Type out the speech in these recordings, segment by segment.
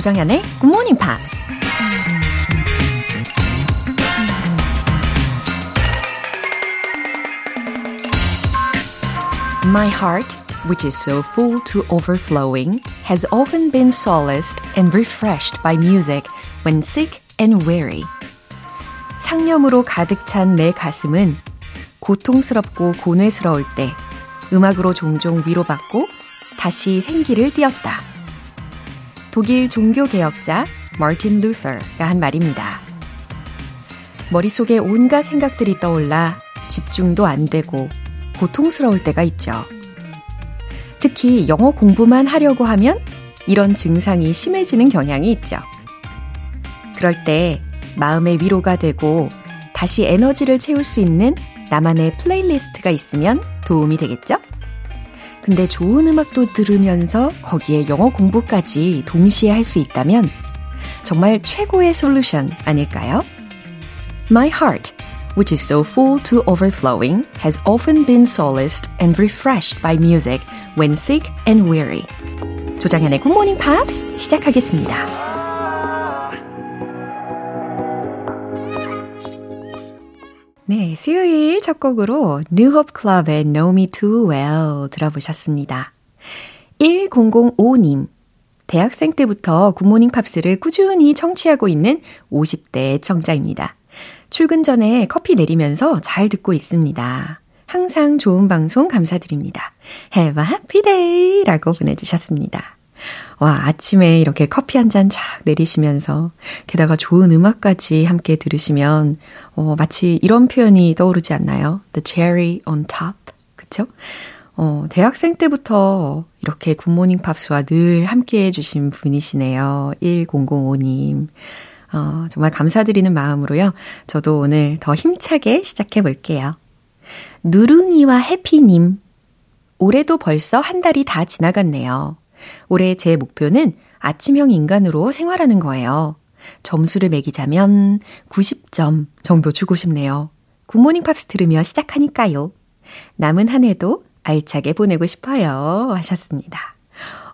조정현의 Good Morning Pops. My heart, which is so full to overflowing, has often been solaced and refreshed by music when sick and weary. 상념으로 가득 찬 내 가슴은 고통스럽고 고뇌스러울 때 음악으로 종종 위로받고 다시 생기를 띄었다. 독일 종교개혁자 마틴 루서가 한 말입니다. 머릿속에 온갖 생각들이 떠올라 집중도 안 되고 고통스러울 때가 있죠. 특히 영어 공부만 하려고 하면 이런 증상이 심해지는 경향이 있죠. 그럴 때 마음의 위로가 되고 다시 에너지를 채울 수 있는 나만의 플레이리스트가 있으면 도움이 되겠죠? 근데 좋은 음악도 들으면서 거기에 영어 공부까지 동시에 할 수 있다면 정말 최고의 솔루션 아닐까요? My heart, which is so full to overflowing, has often been solaced and refreshed by music when sick and weary. 조장현의 Good Morning Pops 시작하겠습니다. 네, 수요일 첫 곡으로 New Hope Club의 Know Me Too Well 들어보셨습니다. 1005님, 대학생 때부터 굿모닝 팝스를 꾸준히 청취하고 있는 50대 청자입니다. 출근 전에 커피 내리면서 잘 듣고 있습니다. 항상 좋은 방송 감사드립니다. Have a happy day! 라고 보내주셨습니다. 와, 아침에 이렇게 커피 한 잔 쫙 내리시면서, 게다가 좋은 음악까지 함께 들으시면, 어, 마치 이런 표현이 떠오르지 않나요? The cherry on top. 그쵸? 어, 대학생 때부터 이렇게 굿모닝 팝스와 늘 함께 해주신 분이시네요. 1005님. 어, 정말 감사드리는 마음으로요. 저도 오늘 더 힘차게 시작해 볼게요. 누룽이와 해피님. 올해도 벌써 한 달이 다 지나갔네요. 올해 제 목표는 아침형 인간으로 생활하는 거예요. 점수를 매기자면 90점 정도 주고 싶네요. 굿모닝 팝스 들으며 시작하니까요. 남은 한 해도 알차게 보내고 싶어요. 하셨습니다.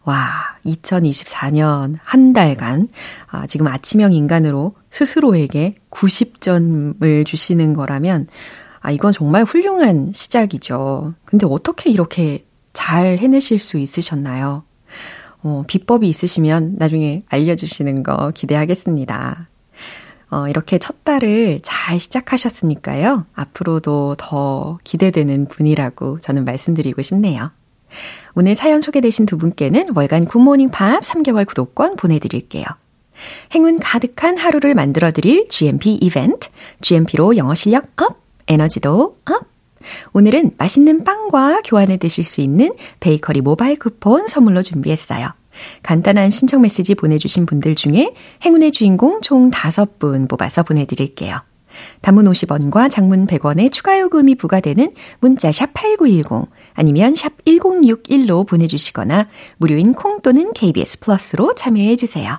와, 2024년 한 달간 아, 지금 아침형 인간으로 스스로에게 90점을 주시는 거라면 아, 이건 정말 훌륭한 시작이죠. 근데 어떻게 이렇게 잘 해내실 수 있으셨나요? 어, 비법이 있으시면 나중에 알려주시는 거 기대하겠습니다. 어, 이렇게 첫 달을 잘 시작하셨으니까요. 앞으로도 더 기대되는 분이라고 저는 말씀드리고 싶네요. 오늘 사연 소개되신 두 분께는 월간 굿모닝 팝스 3개월 구독권 보내드릴게요. 행운 가득한 하루를 만들어드릴 GMP 이벤트, GMP로 영어 실력 up, 에너지도 up! 오늘은 맛있는 빵과 교환해 드실 수 있는 베이커리 모바일 쿠폰 선물로 준비했어요. 간단한 신청 메시지 보내주신 분들 중에 행운의 주인공 총 5분 뽑아서 보내드릴게요. 단문 50원과 장문 100원의 추가 요금이 부과되는 문자 샵 8910 아니면 샵 1061로 보내주시거나 무료인 콩 또는 KBS 플러스로 참여해 주세요.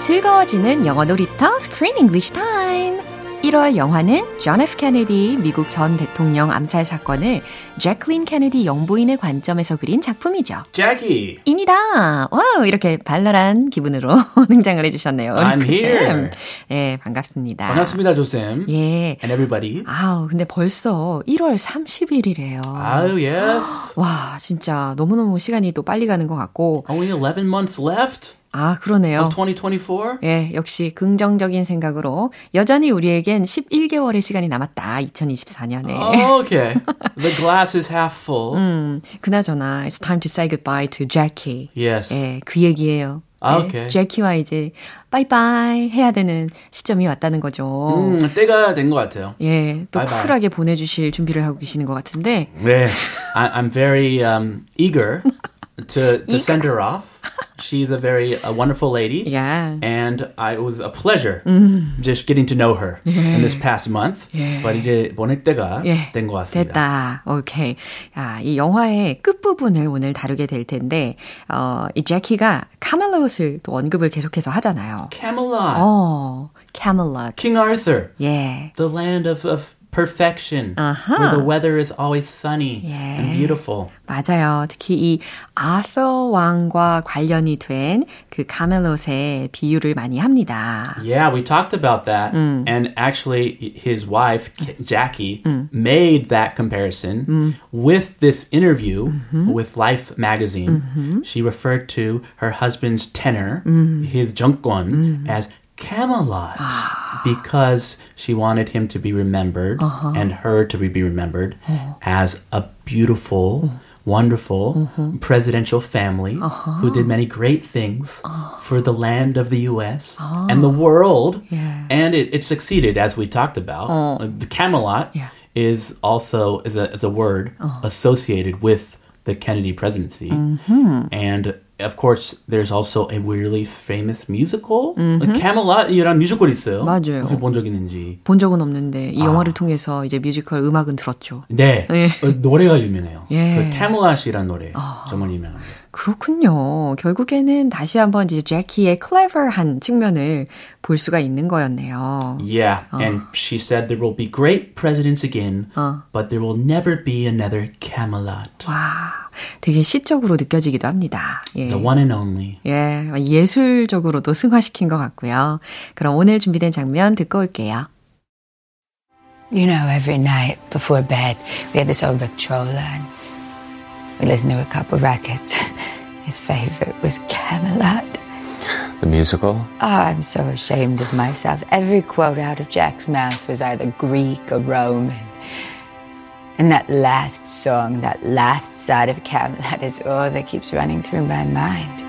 즐거워지는 영어 놀이터 Screen English Time. 1월 영화는 존 F. 케네디 미국 전 대통령 암살 사건을 재클린 케네디 영부인의 관점에서 그린 작품이죠. Jackie, 입니다. Wow, 이렇게 발랄한 기분으로 등장을 해주셨네요. I'm 그 here. 쌤. 네, 반갑습니다. 반갑습니다, 조쌤. 예. And everybody. 아우, 근데 벌써 1월 30일이래요. Oh, yes. 와, 진짜 너무너무 시간이 또 빨리 가는 것 같고. Only 11 months left. 아, 그러네요. of 2024. 예, 역시 긍정적인 생각으로 여전히 우리에겐 11개월의 시간이 남았다. 2024년에. Oh, okay. the glass is half full. 음, 그나저나 it's time to say goodbye to Jackie. Yes. 예, 그 얘기예요. 아, 예, 오케이. 제키와 이제 바이바이 해야 되는 시점이 왔다는 거죠. 음, 때가 된 것 같아요. 예, 또 바이바이. 쿨하게 보내주실 준비를 하고 계시는 것 같은데. 네. I, I'm very um, eager to, to send her off. She's a very a wonderful lady. Yeah. And I, it was a pleasure just getting to know her in this past month. 예. But 이제 보낼 때가 예, 된 것 같습니다. 됐다. 오케이. 아, 이 영화의 끝부분을 오늘 다루게 될 텐데, 어, 이 제키가 카멜롯을 또 언급을 계속해서 하잖아요. Camelot. 어, 카멜롯. King Arthur. 예. The land of, of perfection. Uh-huh. Where the weather is always sunny Yeah. and beautiful. 맞아요. 특히 이 아서 왕과 관련이 된 그 카멜롯의 비유를 많이 합니다. Yeah, we talked about that. And actually, his wife, K- Jackie, made that comparison with this interview with Life magazine. She referred to her husband's tenor, his 정권, as Camelot ah. because she wanted him to be remembered uh-huh. and her to be remembered oh. as a beautiful, mm. wonderful mm-hmm. presidential family uh-huh. who did many great things ah. for the land of the US ah. and the world. Yeah. And it, it succeeded, as we talked about. Oh. Uh, The Camelot Yeah. is also is a, is a word uh-huh. associated with the Kennedy presidency. Mm-hmm. And of course, there's also a really famous musical. Camelot이란 뮤지컬 있어요. 맞아요. 혹시 본 적 있는지. 본 적은 없는데 이 영화를 통해서 이제 뮤지컬 음악은 들었죠. 네, 예. 어, 노래가 유명해요. 예. 그 Camelot이란 노래 정말 유명합니다. 그렇군요. 결국에는 다시 한번 이제 재키의 clever한 측면을 볼 수가 있는 거였네요. Yeah, and she said there will be great presidents again, but there will never be another Camelot. 와, 되게 시적으로 느껴지기도 합니다. 예. The one and only. 예, 예술적으로도 승화시킨 것 같고요. 그럼 오늘 준비된 장면 듣고 올게요. You know, every night before bed, we had this old Victrola and we listened to a couple records. His favorite was Camelot. The musical? Oh, I'm so ashamed of myself. Every quote out of Jack's mouth was either Greek or Roman. And that last song, that last side of Camelot is all that keeps running through my mind.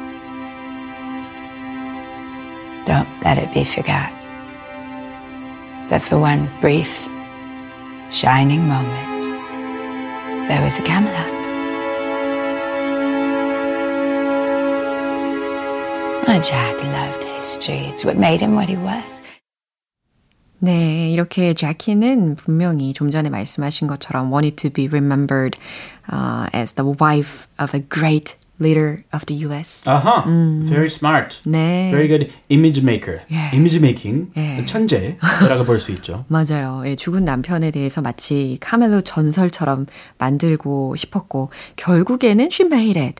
Don't let it be forgot that for one brief, shining moment, there was a Camelot. Oh, Jack loved history. It's what made him what he was. 네, 이렇게 제키는 분명히 좀 전에 말씀하신 것처럼 wanted to be remembered uh, as the wife of a great leader of the US. Uh huh. Very smart. 네. Very good image maker. 예. Image making. 예. 천재라고 볼 수 있죠. 맞아요. 예, 죽은 남편에 대해서 마치 카멜로 전설처럼 만들고 싶었고 결국에는 she made it.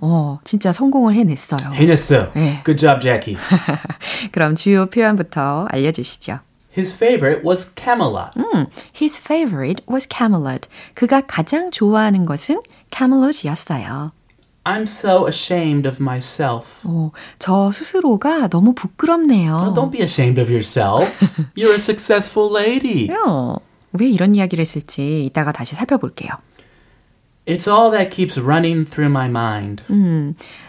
어, 진짜 성공을 해냈어요. 해냈어. 예. Good job, Jackie. 그럼 주요 표현부터 알려주시죠. His favorite was Camelot. His favorite was Camelot. 그가 가장 좋아하는 것은 Camelot이었어요. I'm so ashamed of myself. 어, 저 스스로가 너무 부끄럽네요. Don't be ashamed of yourself. You're a successful lady. 어, 왜 이런 이야기를 했을지 이따가 다시 살펴볼게요. It's all that keeps running through my mind.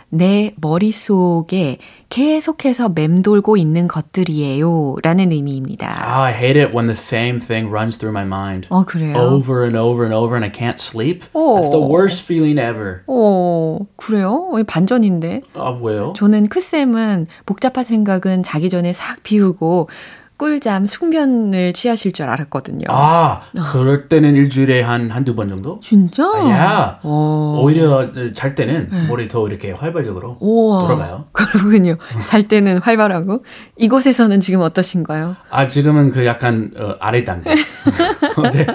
내 머릿속에 계속해서 맴돌고 있는 것들이에요. 라는 의미입니다. Oh, I hate it when the same thing runs through my mind. 어, 그래요? Over and over and over and I can't sleep. 오. That's the worst feeling ever. 어, 그래요? 어, 반전인데. 아, 왜요? 저는 크쌤은 복잡한 생각은 자기 전에 싹 비우고 꿀잠, 숙면을 취하실 줄 알았거든요. 아, 그럴 때는 일주일에 한, 한두 번 정도? 진짜? 야, 어. 오히려 잘 때는 머리 더 이렇게 활발적으로 우와. 돌아가요. 그렇군요. 잘 때는 활발하고. 이곳에서는 지금 어떠신가요? 아, 지금은 그 약간 어, 아래 단계. 어제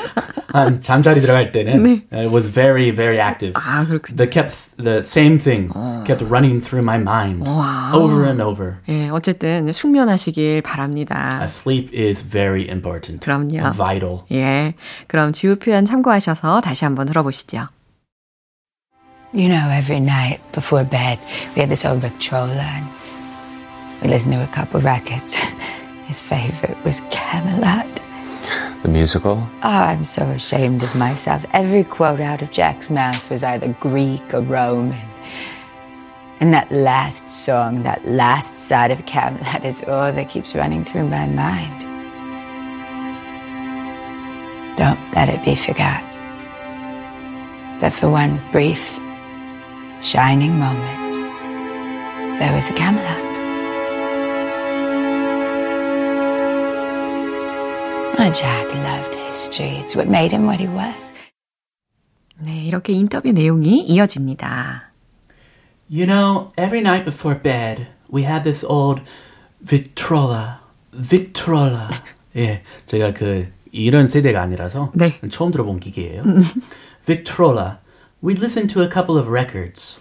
한 잠자리 들어갈 때는 네. it was very, very active. 아, 그렇군요. The kept the same thing kept running through my mind wow. over and over. 예, 어쨌든 숙면하시길 바랍니다. sleep is very important. 그럼요. Vital. 예. 그럼 주요 표현 참고하셔서 다시 한번 들어보시죠. You know, every night before bed, we had this old Victrola and We listened to a couple records. His favorite was Camelot. The musical? Oh, I'm so ashamed of myself. Every quote out of Jack's mouth was either Greek or Roman. And that last song, that last side of Camelot is all that keeps running through my mind. Don't let it be forgot that for one brief, shining moment, there was a Camelot. Oh, Jack loved history. It's what made him what he was. 네, 이렇게 인터뷰 내용이 이어집니다. You know, every night before bed, we had this old Victrola. Victrola. 예, 제가 그 이런 세대가 아니라서 네. 처음 들어본 기계예요. Victrola. We'd listen to a couple of records.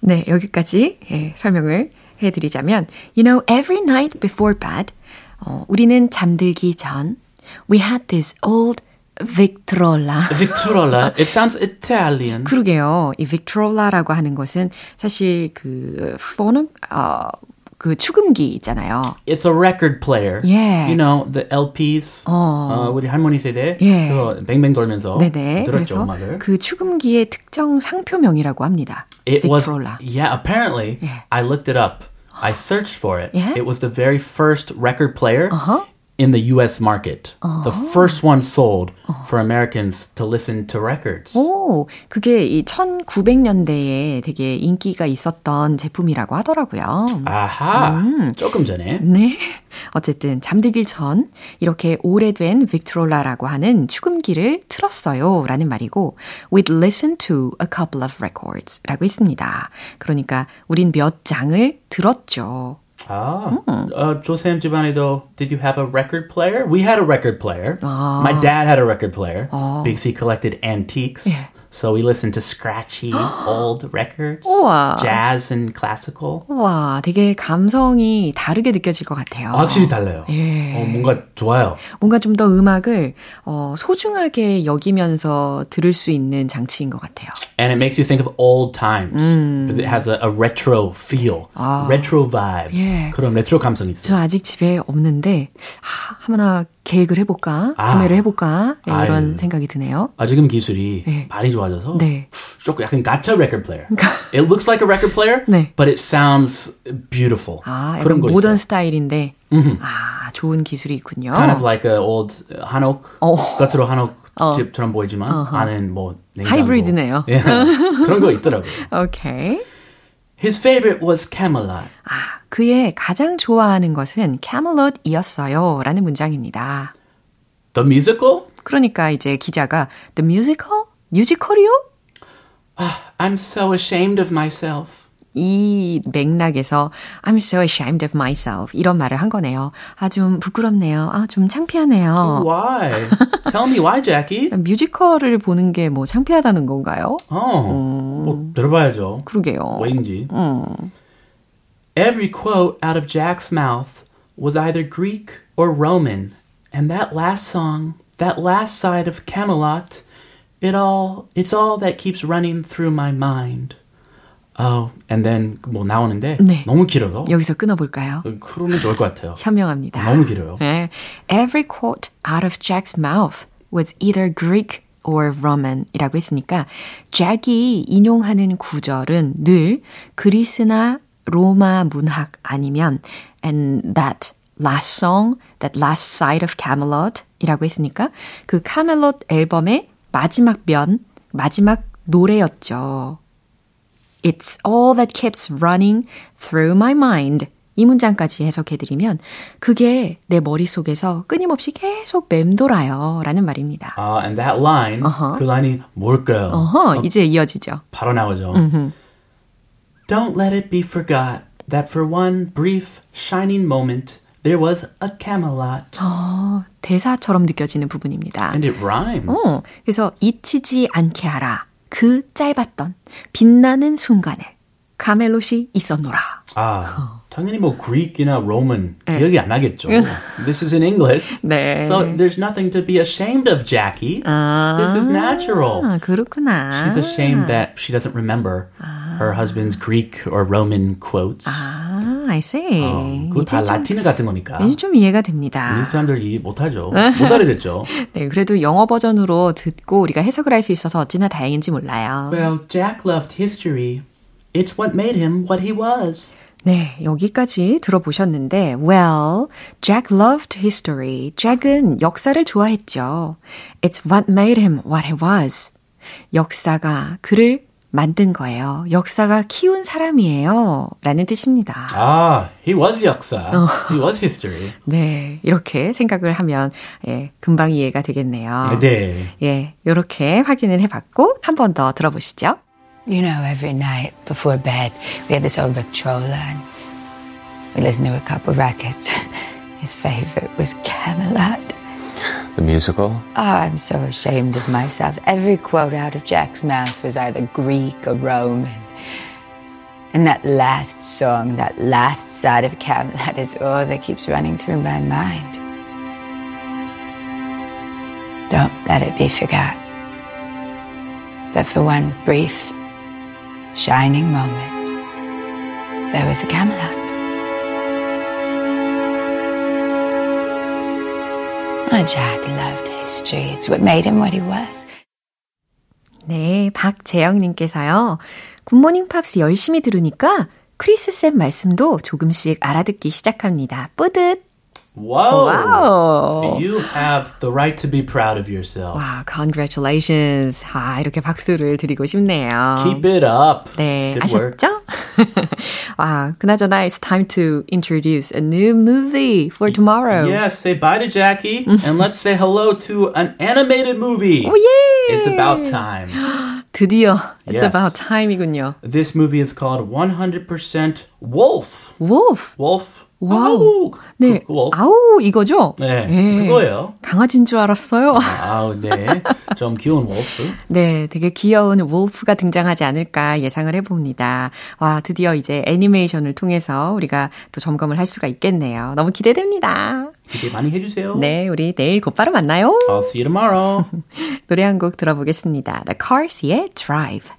네, 여기까지 예, 설명을 해드리자면, you know, every night before bed, 어, 우리는 잠들기 전, we had this old Victrola. Victrola. It sounds Italian. 그러게요. 이 Victrola라고 하는 것은 사실 그 폰은 어, 그 축음기 있잖아요. It's a record player. Yeah. You know, the LPs. 어, 우리 할머니 세대. 예. 그거 뱅뱅 돌면서 네네. 들었죠, 그래서 음악을. 그 축음기의 특정 상표명이라고 합니다. It was Victrola. yeah. Apparently, Yeah. I looked it up. I searched for it. Yeah? It was the very first record player Uh-huh. In the U.S. market. The first one sold for Americans to listen to records. 오, 그게 이 1900년대에 되게 인기가 있었던 제품이라고 하더라고요. 아하. 조금 전에. 네. 어쨌든 잠들길 전 이렇게 오래된 빅트롤라라고 하는 축음기를 틀었어요 라는 말이고 we'd listen to a couple of records 라고 했습니다. 그러니까 우린 몇 장을 들었죠. Ah, mm. uh, Joseon Giovanni, did you have a record player? We had a record player. Ah. My dad had a record player ah. because he collected antiques. Yeah. So we listened to scratchy old records, 우와. jazz and classical. 와, 되게 감성이 다르게 느껴질 것 같아요. 확실히 달라요. 예. 어, 뭔가 좋아요. 뭔가 좀 더 음악을 어, 소중하게 여기면서 들을 수 있는 장치인 것 같아요. And it makes you think of old times because it has a, a retro feel, retro vibe. 예. 그런 레트로 감성이 저 있어요. 아직 집에 없는데 아, 하나 계획을 해볼까, 아. 구매를 해볼까 네, 이런 아유. 생각이 드네요. 아, 지금 기술이 예. 많이 좋아져서 네. 조금 약간 가짜 record player. It looks like a record player, 네. but it sounds beautiful. 아, 그런 거 모던 있어요. 스타일인데 아, 좋은 기술이 있군요. Kind of like a old 한옥 어. 겉으로 한옥 집처럼 보이지만 안은 뭐 냉장고. 하이브리드네요. 예, 그런 거 있더라고요. 오케이. His favorite was Camelot. 아, 그의 가장 좋아하는 것은 Camelot이었어요. 라는 문장입니다. The musical? 그러니까 이제 기자가 The musical? 뮤지컬이요? I'm so ashamed of myself. 이 맥락에서 I'm so ashamed of myself 이런 말을 한 거네요. 아, 좀 부끄럽네요. 아, 좀 창피하네요. Why? Tell me why, Jackie. 뮤지컬을 보는 게 뭐 창피하다는 건가요? 어, 뭐 들어봐야죠. 그러게요. 왜인지. Every quote out of Jack's mouth was either Greek or Roman, and that last song, that last side of Camelot, it all, it's all that keeps running through my mind. Oh, and then 뭐 나오는데 네. 너무 길어서 여기서 끊어볼까요? 그러면 좋을 것 같아요. 현명합니다. 너무 길어요. 네. Every quote out of Jack's mouth was either Greek or Roman 이라고 했으니까 잭이 인용하는 구절은 늘 그리스나 로마 문학 아니면 and that last song, that last side of Camelot 이라고 했으니까 그 카멜롯 앨범의 마지막 면, 마지막 노래였죠. It's all that keeps running through my mind. 이 문장까지 해석해드리면 그게 내 머릿속에서 끊임없이 계속 맴돌아요. 라는 말입니다. 아, and that line, 그 라인이 뭘까요? 어허, 이제 이어지죠. 바로 나오죠. Don't let it be forgot that for one brief shining moment there was a Camelot. 어, 대사처럼 느껴지는 부분입니다. And it rhymes. 어, 그래서 잊히지 않게 하라. 그 짧았던 빛나는 순간에 카멜롯이 있었노라. 아, 당연히 뭐 Greek이나 Roman 기억이 안 나겠죠. This is in English. 네. So there's nothing to be ashamed of, Jackie. This is natural. 아, 그렇구나. She's ashamed that she doesn't remember Her husband's Greek or Roman quotes. 아, I see. 어, 그거 다 라틴어 같은 거니까. 이제 좀 이해가 됩니다. 미국 사람들 이 못하죠. 못 알아듣죠. 네, 그래도 영어 버전으로 듣고 우리가 해석을 할 수 있어서 어찌나 다행인지 몰라요. Well, Jack loved history. It's what made him what he was. 네, 여기까지 들어보셨는데, well, Jack loved history. Jack은 역사를 좋아했죠. It's what made him what he was. 역사가 그를 만든 거예요. 역사가 키운 사람이에요. 라는 뜻입니다. Ah, he was 역사. He was history. 네, 이렇게 생각을 하면, 예, 금방 이해가 되겠네요. 네. 예, 요렇게 확인을 해봤고, 한 번 더 들어보시죠. You know, every night before bed, we had this old Victrola and we listened to a couple records. His favorite was Camelot. The musical? Oh, I'm so ashamed of myself. Every quote out of Jack's mouth was either Greek or Roman. And that last song, that last side of Camelot is all that keeps running through my mind. Don't let it be forgot that for one brief, shining moment, there was a Camelot. Oh, Jack loved history. It's what made him what he was. 네, 박재영님께서요. 굿모닝 팝스 열심히 들으니까 크리스 쌤 말씀도 조금씩 알아듣기 시작합니다. 뿌듯! Whoa. 와우! You have the right to be proud of yourself. 와, congratulations. 아, 이렇게 박수를 드리고 싶네요. Keep it up. 네, Good work. 아셨죠? 와, 그나저나 it's time to introduce a new movie for tomorrow. Yes, say bye to Jackie and let's say hello to an animated movie. 오, 예! It's about time. 드디어 it's Yes. about time이군요. This movie is called 100% Wolf. Wolf. Wolf. 와우. 아우, 네. 그. 아우, 이거죠? 네, 예. 그거예요. 강아지인 줄 알았어요. 아우, 네. 좀 귀여운 wolf. 네, 되게 귀여운 wolf가 등장하지 않을까 예상을 해 봅니다. 와, 드디어 이제 애니메이션을 통해서 우리가 또 점검을 할 수가 있겠네요. 너무 기대됩니다. 기대 많이 해 주세요. 네, 우리 내일 곧바로 만나요. I'll see you tomorrow. 노래 한 곡 들어보겠습니다. The Cars의 Drive.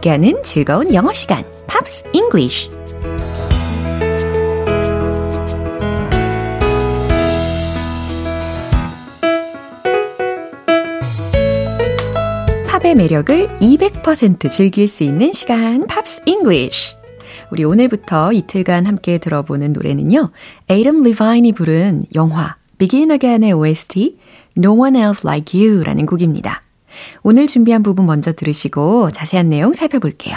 함께하는 즐거운 영어 시간, Pops English. 팝의 매력을 200% 즐길 수 있는 시간, Pops English. 우리 오늘부터 이틀간 함께 들어보는 노래는요. 에이덤 리바인이 부른 영화 Begin Again의 OST No One Else Like You라는 곡입니다. 오늘 준비한 부분 먼저 들으시고 자세한 내용 살펴볼게요.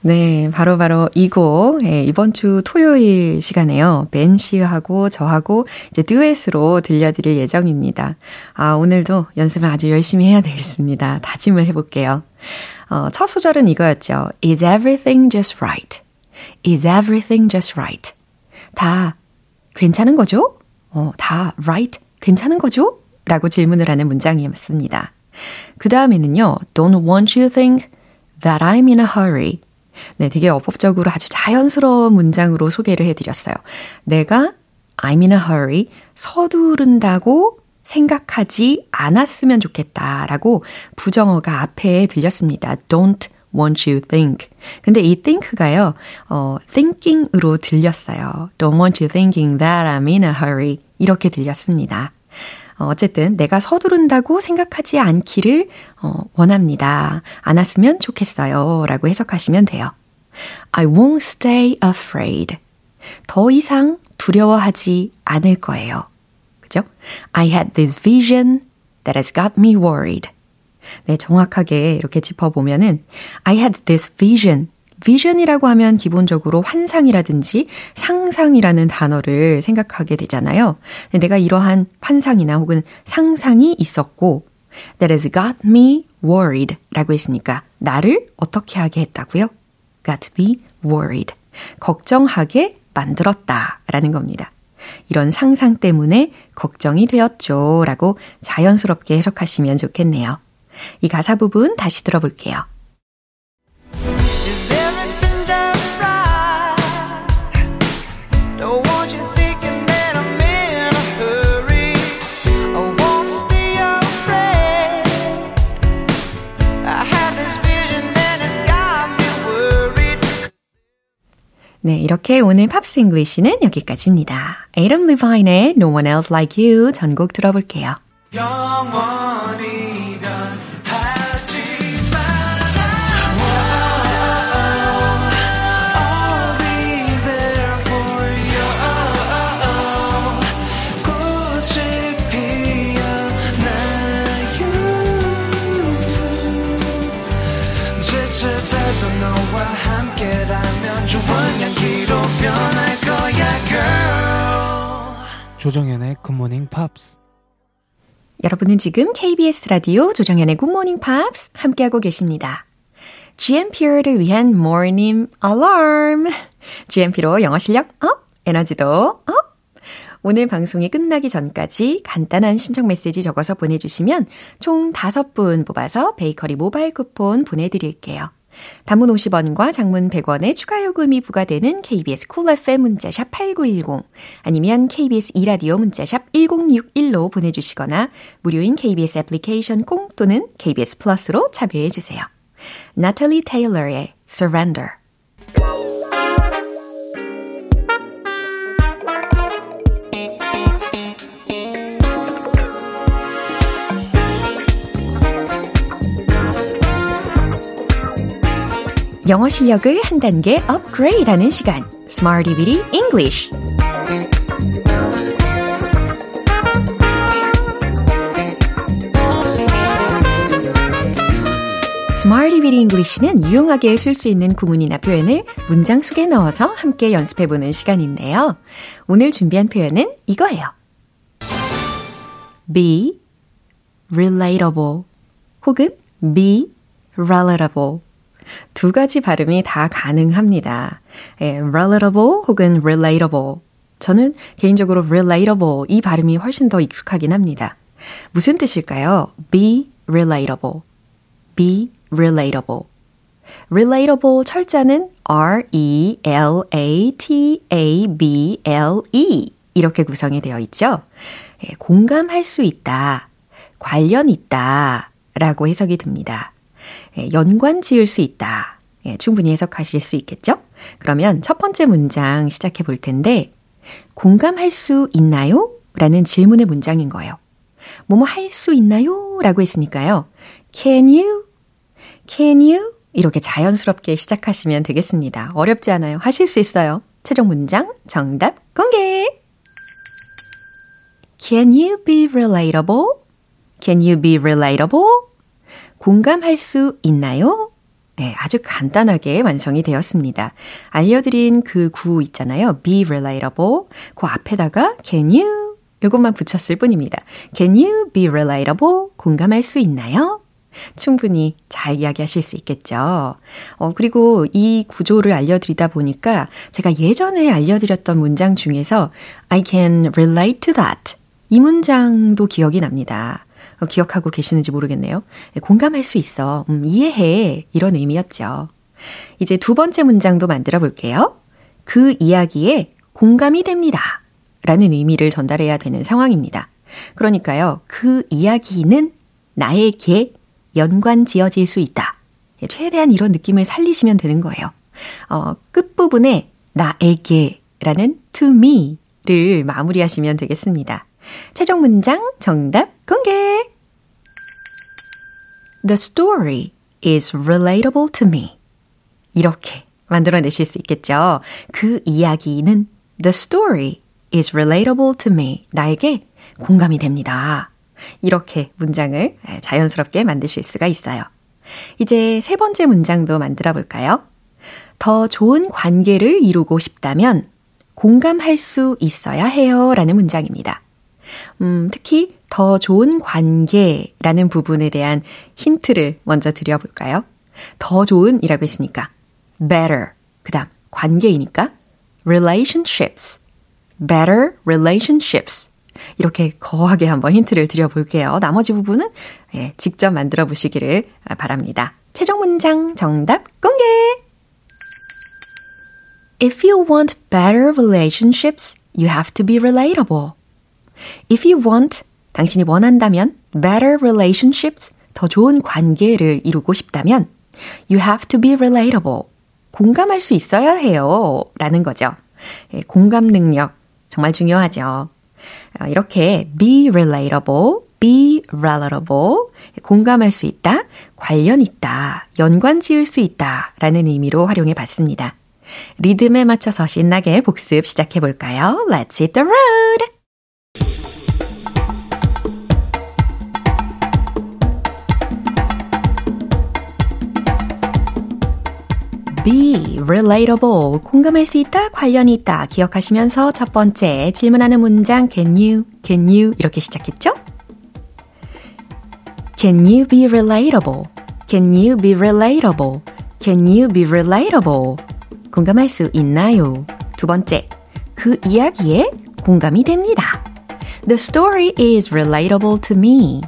네, 바로바로 이 곡, 예, 이번 주 토요일 시간에요. 벤 씨하고 저하고 이제 듀엣으로 들려드릴 예정입니다. 아, 오늘도 연습을 아주 열심히 해야 되겠습니다. 다짐을 해볼게요. 어, 첫 소절은 이거였죠. Is everything just right? Is everything just right? 다 괜찮은 거죠? 어, 다 right? 괜찮은 거죠? 라고 질문을 하는 문장이었습니다. 그 다음에는요, don't want you think that I'm in a hurry. 네, 되게 어법적으로 아주 자연스러운 문장으로 소개를 해드렸어요. 내가 I'm in a hurry, 서두른다고 생각하지 않았으면 좋겠다라고 부정어가 앞에 들렸습니다. Don't want you think. 근데 이 think가요, 어, thinking으로 들렸어요. Don't want you thinking that I'm in a hurry. 이렇게 들렸습니다. 어, 어쨌든 내가 서두른다고 생각하지 않기를 어, 원합니다. 않았으면 좋겠어요. 라고 해석하시면 돼요. I won't stay afraid. 더 이상 두려워하지 않을 거예요. 그죠? I had this vision that has got me worried. 네, 정확하게 이렇게 짚어보면은 I had this vision. Vision이라고 하면 기본적으로 환상이라든지 상상이라는 단어를 생각하게 되잖아요. 내가 이러한 환상이나 혹은 상상이 있었고 that has got me worried 라고 했으니까 나를 어떻게 하게 했다고요? got me worried. 걱정하게 만들었다 라는 겁니다. 이런 상상 때문에 걱정이 되었죠 라고 자연스럽게 해석하시면 좋겠네요. 이 가사 부분 다시 들어볼게요. 네, 이렇게 오늘 팝스 잉글리시는 여기까지입니다. 에이덤 리바인의 No One Else Like You 전곡 들어볼게요. 함께라 조정현의 굿모닝 팝스 여러분은 지금 KBS 라디오 조정현의 굿모닝 팝스 함께하고 계십니다. GMP를 위한 Morning Alarm. GMP로 영어 실력 up, 에너지도 up. 오늘 방송이 끝나기 전까지 간단한 신청 메시지 적어서 보내주시면 총 5분 뽑아서 베이커리 모바일 쿠폰 보내드릴게요. 단문 50원과 장문 100원의 추가 요금이 부과되는 KBS cool FM 문자샵 8910 아니면 KBS 이라디오 문자샵 1061로 보내주시거나 무료인 KBS 애플리케이션 콩 또는 KBS 플러스로 참여해 주세요. 나탈리 테일러의 Surrender 영어 실력을 한 단계 업그레이드하는 시간 Smarty Bitty English Bitty English는 유용하게 쓸 수 있는 구문이나 표현을 문장 속에 넣어서 함께 연습해보는 시간인데요. 오늘 준비한 표현은 이거예요. be relatable 혹은 be relatable 두 가지 발음이 다 가능합니다. 예, relatable 혹은 relatable. 저는 개인적으로 relatable 이 발음이 훨씬 더 익숙하긴 합니다. 무슨 뜻일까요? be relatable. be relatable. relatable 철자는 R-E-L-A-T-A-B-L-E 이렇게 구성이 되어 있죠. 예, 공감할 수 있다. 관련 있다. 라고 해석이 됩니다. 예, 연관 지을 수 있다. 예, 충분히 해석하실 수 있겠죠? 그러면 첫 번째 문장 시작해 볼 텐데, 공감할 수 있나요? 라는 질문의 문장인 거예요. 뭐뭐 할 수 있나요? 라고 했으니까요. Can you? Can you? 이렇게 자연스럽게 시작하시면 되겠습니다. 어렵지 않아요. 하실 수 있어요. 최종 문장 정답 공개! Can you be relatable? Can you be relatable? 공감할 수 있나요? 네, 아주 간단하게 완성이 되었습니다. 알려드린 그 구 있잖아요. be relatable. 그 앞에다가 can you 이것만 붙였을 뿐입니다. Can you be relatable? 공감할 수 있나요? 충분히 잘 이야기하실 수 있겠죠. 어, 그리고 이 구조를 알려드리다 보니까 제가 예전에 알려드렸던 문장 중에서 I can relate to that. 이 문장도 기억이 납니다. 어, 기억하고 계시는지 모르겠네요. 공감할 수 있어. 음, 이해해. 이런 의미였죠. 이제 두 번째 문장도 만들어 볼게요. 그 이야기에 공감이 됩니다. 라는 의미를 전달해야 되는 상황입니다. 그러니까요, 그 이야기는 나에게 연관 지어질 수 있다. 예, 최대한 이런 느낌을 살리시면 되는 거예요. 어, 끝부분에 나에게 라는 to me를 마무리하시면 되겠습니다. 최종 문장 정답 공개! The story is relatable to me. 이렇게 만들어내실 수 있겠죠. 그 이야기는 The story is relatable to me. 나에게 공감이 됩니다. 이렇게 문장을 자연스럽게 만드실 수가 있어요. 이제 세 번째 문장도 만들어 볼까요? 더 좋은 관계를 이루고 싶다면 공감할 수 있어야 해요. 라는 문장입니다. 음, 특히 더 좋은 관계라는 부분에 대한 힌트를 먼저 드려볼까요? 더 좋은이라고 했으니까 better. 그 다음 관계이니까 relationships. better relationships. 이렇게 거하게 한번 힌트를 드려볼게요. 나머지 부분은 예, 직접 만들어 보시기를 바랍니다. 최종 문장 정답 공개! If you want better relationships, you have to be relatable. If you want, 당신이 원한다면 better relationships, 더 좋은 관계를 이루고 싶다면 you have to be relatable. 공감할 수 있어야 해요. 라는 거죠. 예, 공감 능력 정말 중요하죠. 이렇게 be relatable, be relatable, 공감할 수 있다, 관련 있다, 연관 지을 수 있다 라는 의미로 활용해 봤습니다. 리듬에 맞춰서 신나게 복습 시작해 볼까요? Let's hit the road! Be relatable 공감할 수 있다 관련이 있다 기억하시면서 첫 번째 질문하는 문장 can you can you 이렇게 시작했죠? Can you be relatable? Can you be relatable? Can you be relatable? 공감할 수 있나요? 두 번째 그 이야기에 공감이 됩니다. The story is relatable to me.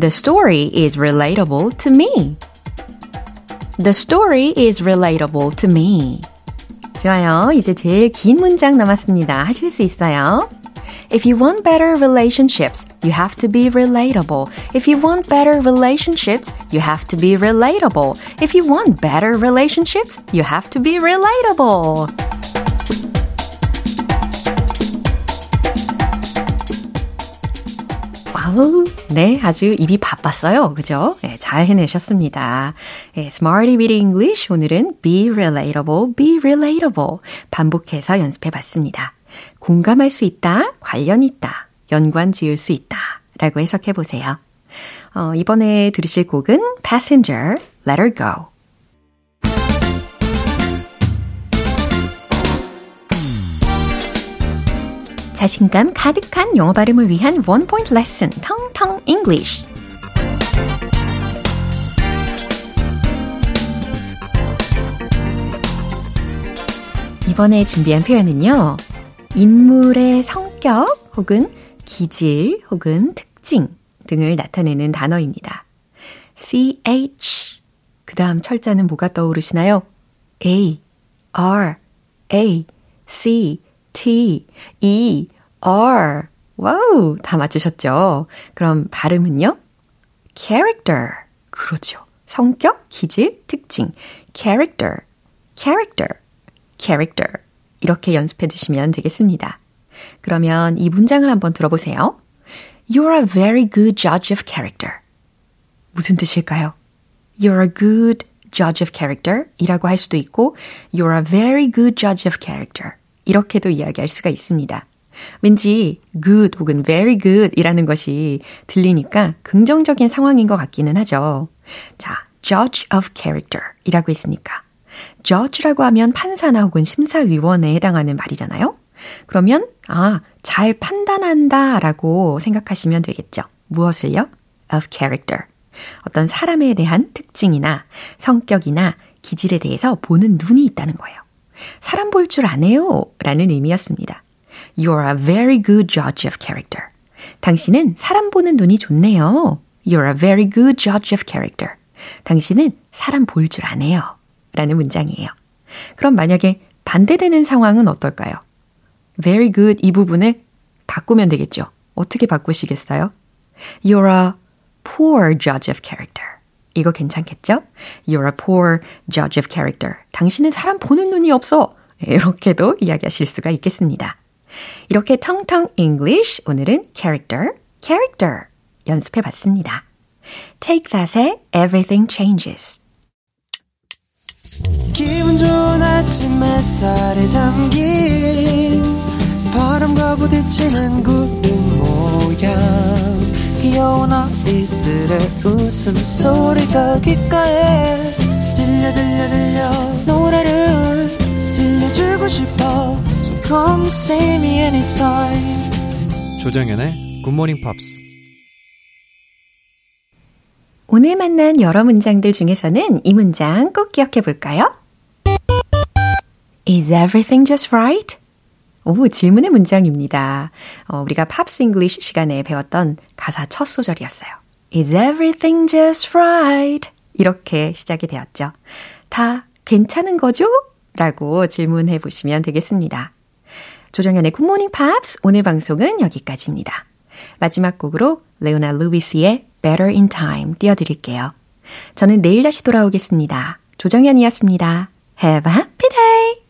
The story is relatable to me. The story is relatable to me. 좋아요. 이제 제일 긴 문장 남았습니다. 하실 수 있어요. If you want better relationships, you have to be relatable. If you want better relationships, you have to be relatable. If you want better relationships, you have to be relatable. 네, 아주 입이 바빴어요. 그죠? 네, 잘 해내셨습니다. 네, Smarty with English. 오늘은 be relatable, be relatable. 반복해서 연습해 봤습니다. 공감할 수 있다, 관련 있다, 연관 지을 수 있다. 라고 해석해 보세요. 어, 이번에 들으실 곡은 Passenger, Let Her Go. 자신감 가득한 영어 발음을 위한 원 포인트 레슨, 텅텅 English. 이번에 준비한 표현은요. 인물의 성격 혹은 기질 혹은 특징 등을 나타내는 단어입니다. CH. 그 다음 철자는 뭐가 떠오르시나요? A, R, A, C, T, E, R. 와우, 다 맞추셨죠? 그럼 발음은요? character. 그렇죠. 성격, 기질, 특징. character, character, character. 이렇게 연습해 두시면 되겠습니다. 그러면 이 문장을 한번 들어보세요. You're a very good judge of character. 무슨 뜻일까요? You're a good judge of character 이라고 할 수도 있고 You're a very good judge of character 이렇게도 이야기할 수가 있습니다. 왠지 good 혹은 very good 이라는 것이 들리니까 긍정적인 상황인 것 같기는 하죠. 자, judge of character 이라고 했으니까 judge라고 하면 판사나 혹은 심사위원에 해당하는 말이잖아요. 그러면 아, 잘 판단한다 라고 생각하시면 되겠죠. 무엇을요? of character. 어떤 사람에 대한 특징이나 성격이나 기질에 대해서 보는 눈이 있다는 거예요. 사람 볼 줄 아네요 라는 의미였습니다. You're a very good judge of character. 당신은 사람 보는 눈이 좋네요. You're a very good judge of character. 당신은 사람 볼 줄 아네요. 라는 문장이에요. 그럼 만약에 반대되는 상황은 어떨까요? very good 이 부분을 바꾸면 되겠죠. 어떻게 바꾸시겠어요? You're a poor judge of character. 이거 괜찮겠죠? You're a poor judge of character. 당신은 사람 보는 눈이 없어. 이렇게도 이야기하실 수가 있겠습니다. 이렇게 텅텅 English 오늘은 character, character 연습해 봤습니다. Take that의 Everything Changes. 기분 좋은 아침 햇살에 담긴 바람과 부딪히는 구름 모양 귀여운 아이 들의 웃음소리가 귓가에 들려 들려 들려 노래를 들려주고 싶어 So come see me anytime 조정현의 굿모닝 팝스. 오늘 만난 여러 문장들 중에서는 이 문장 꼭 기억해 볼까요? Is everything just right? 오, 질문의 문장입니다. 어, 우리가 Pops English 시간에 배웠던 가사 첫 소절이었어요. Is everything just right? 이렇게 시작이 되었죠. 다 괜찮은 거죠? 라고 질문해 보시면 되겠습니다. 조정연의 굿모닝 팝스 오늘 방송은 여기까지입니다. 마지막 곡으로 레오나 루비스의 Better in Time 띄워드릴게요. 저는 내일 다시 돌아오겠습니다. 조정연이었습니다. Have a happy day!